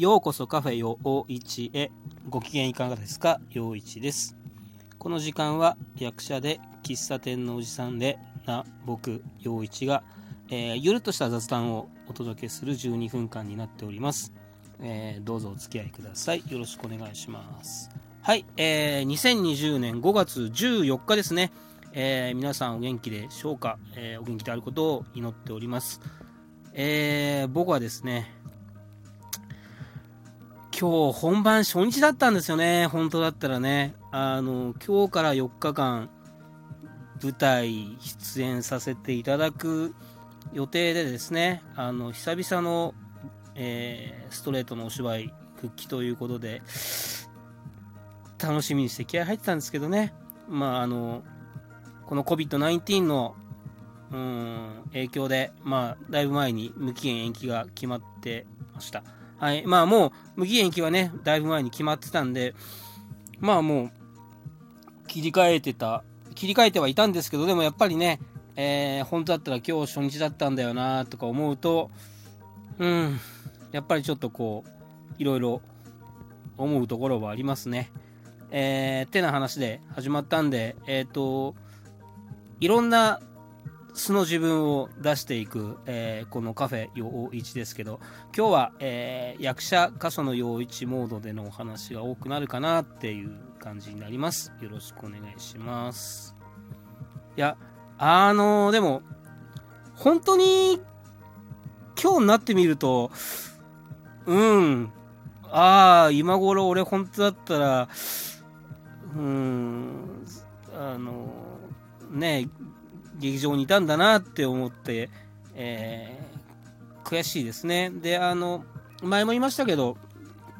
ようこそカフェよおいちへご機嫌いかがですか？よういちです。この時間は役者で喫茶店のおじさんでな僕よういちが、えー、ゆるっとした雑談をお届けする12分間になっております、えーどうぞお付き合いください。よろしくお願いします。はい、えー、2020年5月14日ですね、えー皆さんお元気でしょうか、えーお元気であることを祈っております。えー僕はですね今日本番初日だったんですよね。本当だったらね。あの今日から4日間舞台出演させていただく予定でですね。あの久々の、えーストレートのお芝居復帰ということで楽しみにして気合入ってたんですけどね。まああのこの COVID-19 のうん影響で、まあ、だいぶ前に無期限延期が決まってました。はい。まあ、もう、無期延期はね、だいぶ前に決まってたんで、まあ、もう、切り替えてた、切り替えてはいたんですけど、でもやっぱりね、えー本当だったら今日初日だったんだよな、とか思うと、うん、やっぱりちょっとこう、いろいろ思うところはありますね。えー、ってな話で始まったんで、えっ、と、いろんな素の自分を出していく、えーこのカフェ陽一ですけど今日は、えー役者箇所の陽一モードでのお話が多くなるかなっていう感じになります。よろしくお願いします。いやあのーでも本当に今日になってみるとうんああ今頃俺本当だったらうんあのねえ劇場にいたんだなって思って、えー悔しいですね。で、あの、前も言いましたけど、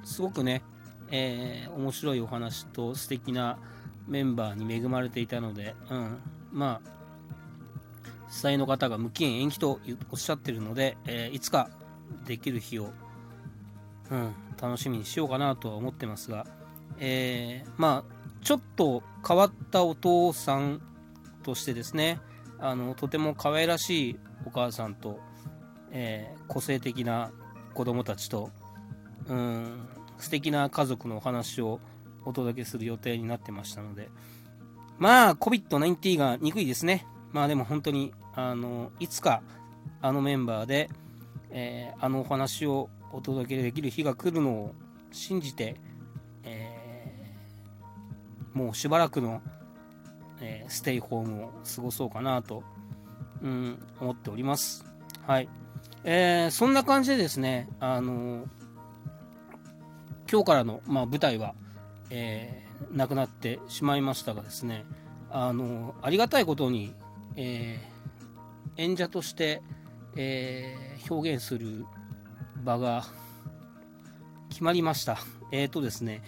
すごくね、えー面白いお話と素敵なメンバーに恵まれていたので、うん、まあ、主催の方が無期限延期とおっしゃってるので、えーいつかできる日を、うん、楽しみにしようかなとは思ってますが、えーまあ、ちょっと変わったお父さんとしてですね、あのとても可愛らしいお母さんと、えー個性的な子供たちとうん素敵な家族のお話をお届けする予定になってましたので。まあ COVID-19 が憎いですね。まあでも本当にあのいつかあのメンバーで、えーあのお話をお届けできる日が来るのを信じて、えーもうしばらくのえーステイホームを過ごそうかなと、うん、思っております。はい。えーそんな感じでですね、あの今日からの、まあ、舞台は、えーなくなってしまいましたがですね、あのありがたいことに、え演者として、え表現する場が決まりました。えっ、とですね、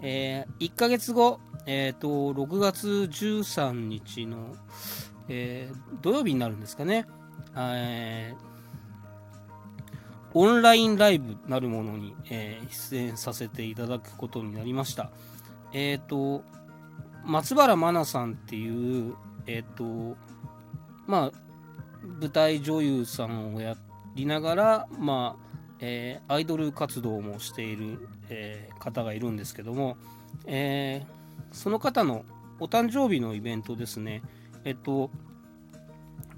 え1ヶ月後、えー、と6月13日の、えー土曜日になるんですかね、えーオンラインライブなるものに、え出演させていただくことになりました。えっ、と、松原真奈さんっていう、えっ、と、まあ、舞台女優さんをやりながら、まあ、えーアイドル活動もしている、えー方がいるんですけども、えーその方のお誕生日のイベントですね。えっと、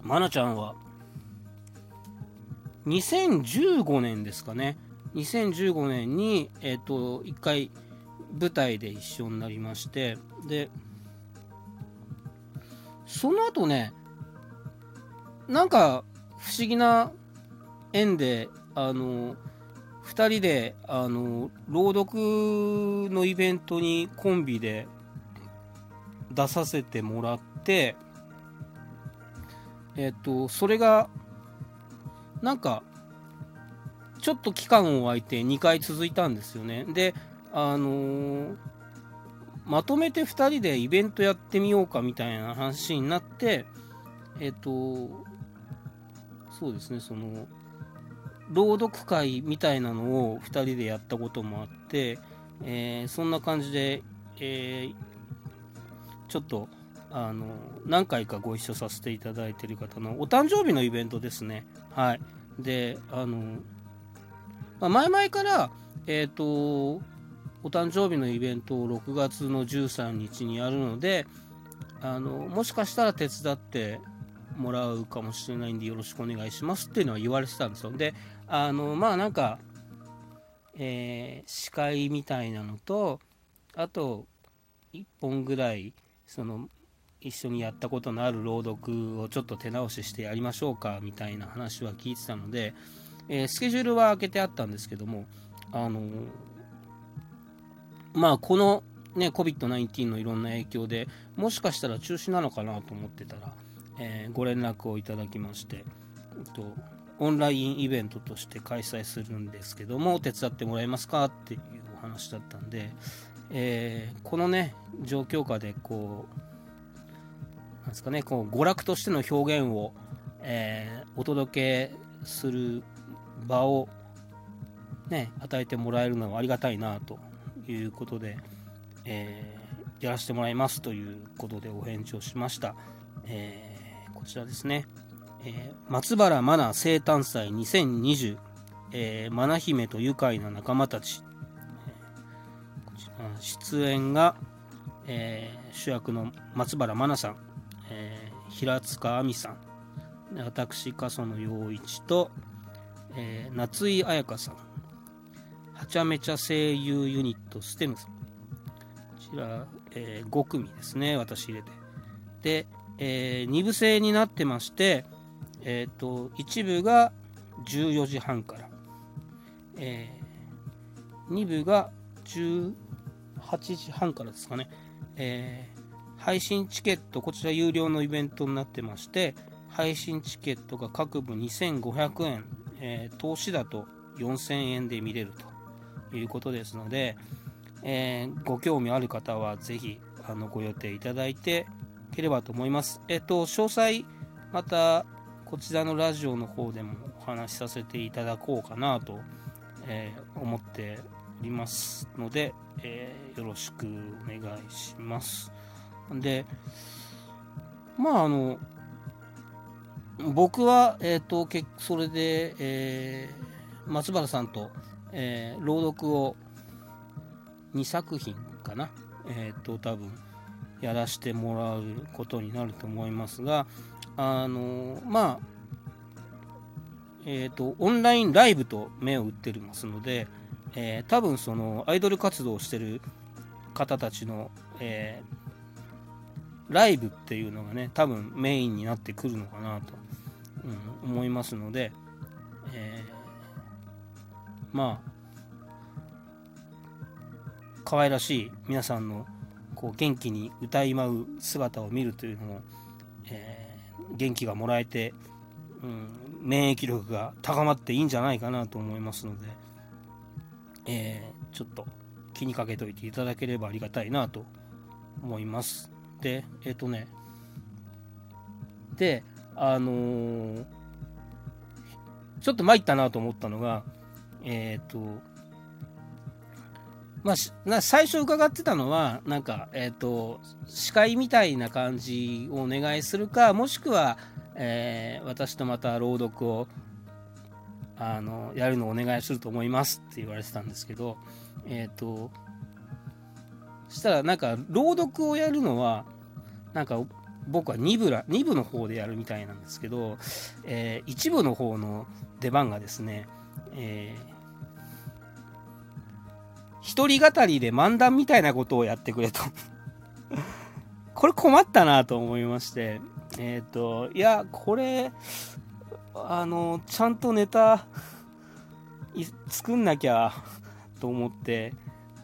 まなちゃんは、2015年ですかね。2015年に、えっと、一回舞台で一緒になりまして、で、その後ね、なんか不思議な縁で、あの、2人であの朗読のイベントにコンビで出させてもらってえっとそれがなんかちょっと期間を空いて2回続いたんですよね。であのまとめて2人でイベントやってみようかみたいな話になってえっとそうですねその朗読会みたいなのを2人でやったこともあって、えーそんな感じで、えーちょっとあの何回かご一緒させていただいてる方のお誕生日のイベントですね。はい、であの、まあ前々からえっ、と、お誕生日のイベントを6月の13日にやるので、あの、もしかしたら手伝ってもらうかもしれないんでよろしくお願いしますっていうのは言われてたんですよ。で、あの、まあなんか、えー、司会みたいなのと、あと、1本ぐらい、その、一緒にやったことのある朗読をちょっと手直ししてやりましょうかみたいな話は聞いてたので、えー、スケジュールは開けてあったんですけども、あの、まあ、この、ね、COVID-19 のいろんな影響でもしかしたら中止なのかなと思ってたら、えー、ご連絡をいただきまして、えっと、オンラインイベントとして開催するんですけども手伝ってもらえますかっていうお話だったんで、えー、このね状況下でこうなんですかねこう娯楽としての表現を、えー、お届けする場をね与えてもらえるのはありがたいなということで、えー、やらせてもらいますということでお返事をしました、え、こちらですね、え松原マナ生誕祭2020、えー、マナ姫と愉快な仲間たち、えこちら出演が、え主役の松原真奈さん、え平塚亜美さん私笠野陽一と、え夏井彩香さんはちゃめちゃ声優ユニットステムさん。こちら、えー、5組ですね私入れて。で、えー、2部制になってましてえっ、ー、と1部が14時半から、えー、2部が18時半からですかね、えー、配信チケットこちら有料のイベントになってまして配信チケットが各部2500円、えー、投資だと4000円で見れるということですので、えー、ご興味ある方はぜひあのご予定いただいてければと思います。えっと、詳細、またこちらのラジオの方でもお話しさせていただこうかなと、えー、思っておりますので、えー、よろしくお願いします。で、まあ、あの、僕は、えっ、ー、と、それで、えー、松原さんと、えー、朗読を2作品かな、えっ、ー、と多分やらせてもらうことになると思いますがあのまあえっ、ー、とオンラインライブと目を打ってますので、え多分そのアイドル活動をしてる方たちの、えライブっていうのがね多分メインになってくるのかなと、うん、思いますので、えーまあ可愛らしい皆さんのこう元気に歌い舞う姿を見るというのも、えー、元気がもらえて、うん、免疫力が高まっていいんじゃないかなと思いますので、えー、ちょっと気にかけといていただければありがたいなと思います。で、えっ、ー、とね、で、あのー、ちょっと参ったなと思ったのが、えっ、ー、と、まあ、最初伺ってたのは、なんか、え、ー、と、司会みたいな感じをお願いするか、もしくは、えー、私とまた朗読を、あの、やるのをお願いすると思いますって言われてたんですけど、えっ、ー、と、したら、なんか、朗読をやるのは、なんか、僕は2部ら、2部の方でやるみたいなんですけど、えー、1部の方の出番がですね、えー、一人語りで漫談みたいなことをやってくれと。これ困ったなと思いまして、えっ、ー、と、いや、これ、あの、ちゃんとネタ、作んなきゃと思って、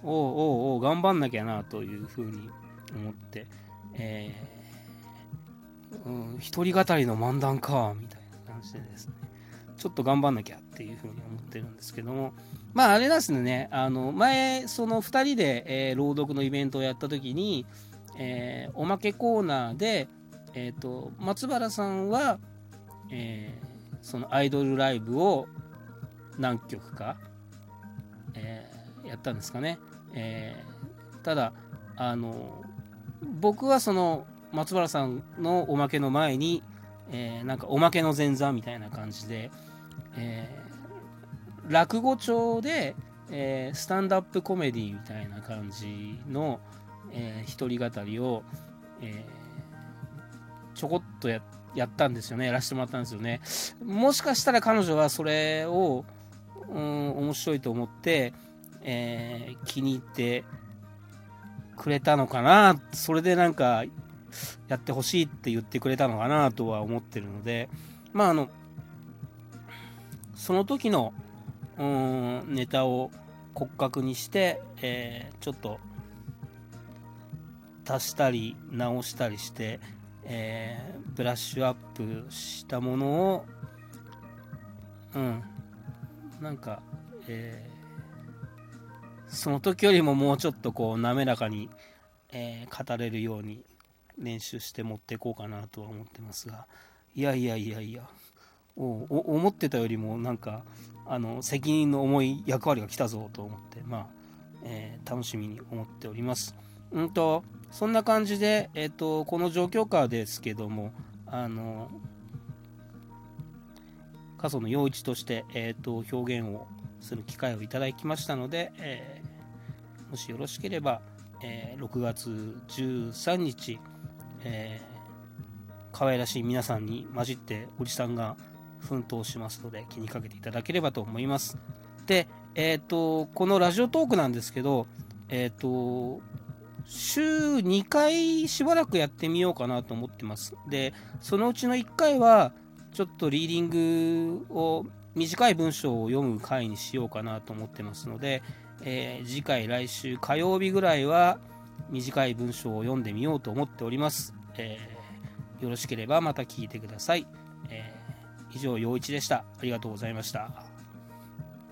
おうおうおう、頑張んなきゃなというふうに思って、えー、うん、一人語りの漫談か、みたいな感じでですね、ちょっと頑張んなきゃ。っていうふうに思ってるんですけども、まああれですね、あの前、その2人で、えー、朗読のイベントをやった時に、えー、おまけコーナーで、えーと、松原さんは、えー、そのアイドルライブを何曲か、えー、やったんですかね。えー、ただあの僕はその松原さんのおまけの前に、えー、なんかおまけの前座みたいな感じで、えー、落語帳で、えー、スタンドアップコメディみたいな感じの、えー、一人語りを、えー、ちょこっとややったんですよね。やらせてもらったんですよね。もしかしたら彼女はそれを、うん、面白いと思って、えー、気に入ってくれたのかな。それでなんかやってほしいって言ってくれたのかなとは思ってるので。まああのその時のうんネタを骨格にして、えー、ちょっと足したり直したりして、えー、ブラッシュアップしたものをうんなんか、えー、その時よりももうちょっとこう滑らかに、えー、語れるように練習して持っていこうかなとは思ってますがいやいやいやいや。思ってたよりもなんかあの責任の重い役割が来たぞと思って、まあえー、楽しみに思っております。うんとそんな感じで、えーと、この状況下ですけどもあの過疎の陽一として、えーと、表現をする機会をいただきましたので、えー、もしよろしければ、えー、6月13日、えー、可愛らしい皆さんに混じっておじさんが奮闘しますので気にかけていただければと思います。で、えっ、ー、と、このラジオトークなんですけど、えっ、ー、と、週2回しばらくやってみようかなと思ってます。で、そのうちの1回は、ちょっとリーディングを、短い文章を読む回にしようかなと思ってますので、えー、次回来週火曜日ぐらいは短い文章を読んでみようと思っております。えー、よろしければまた聞いてください。えー以上、陽一でした。ありがとうございました。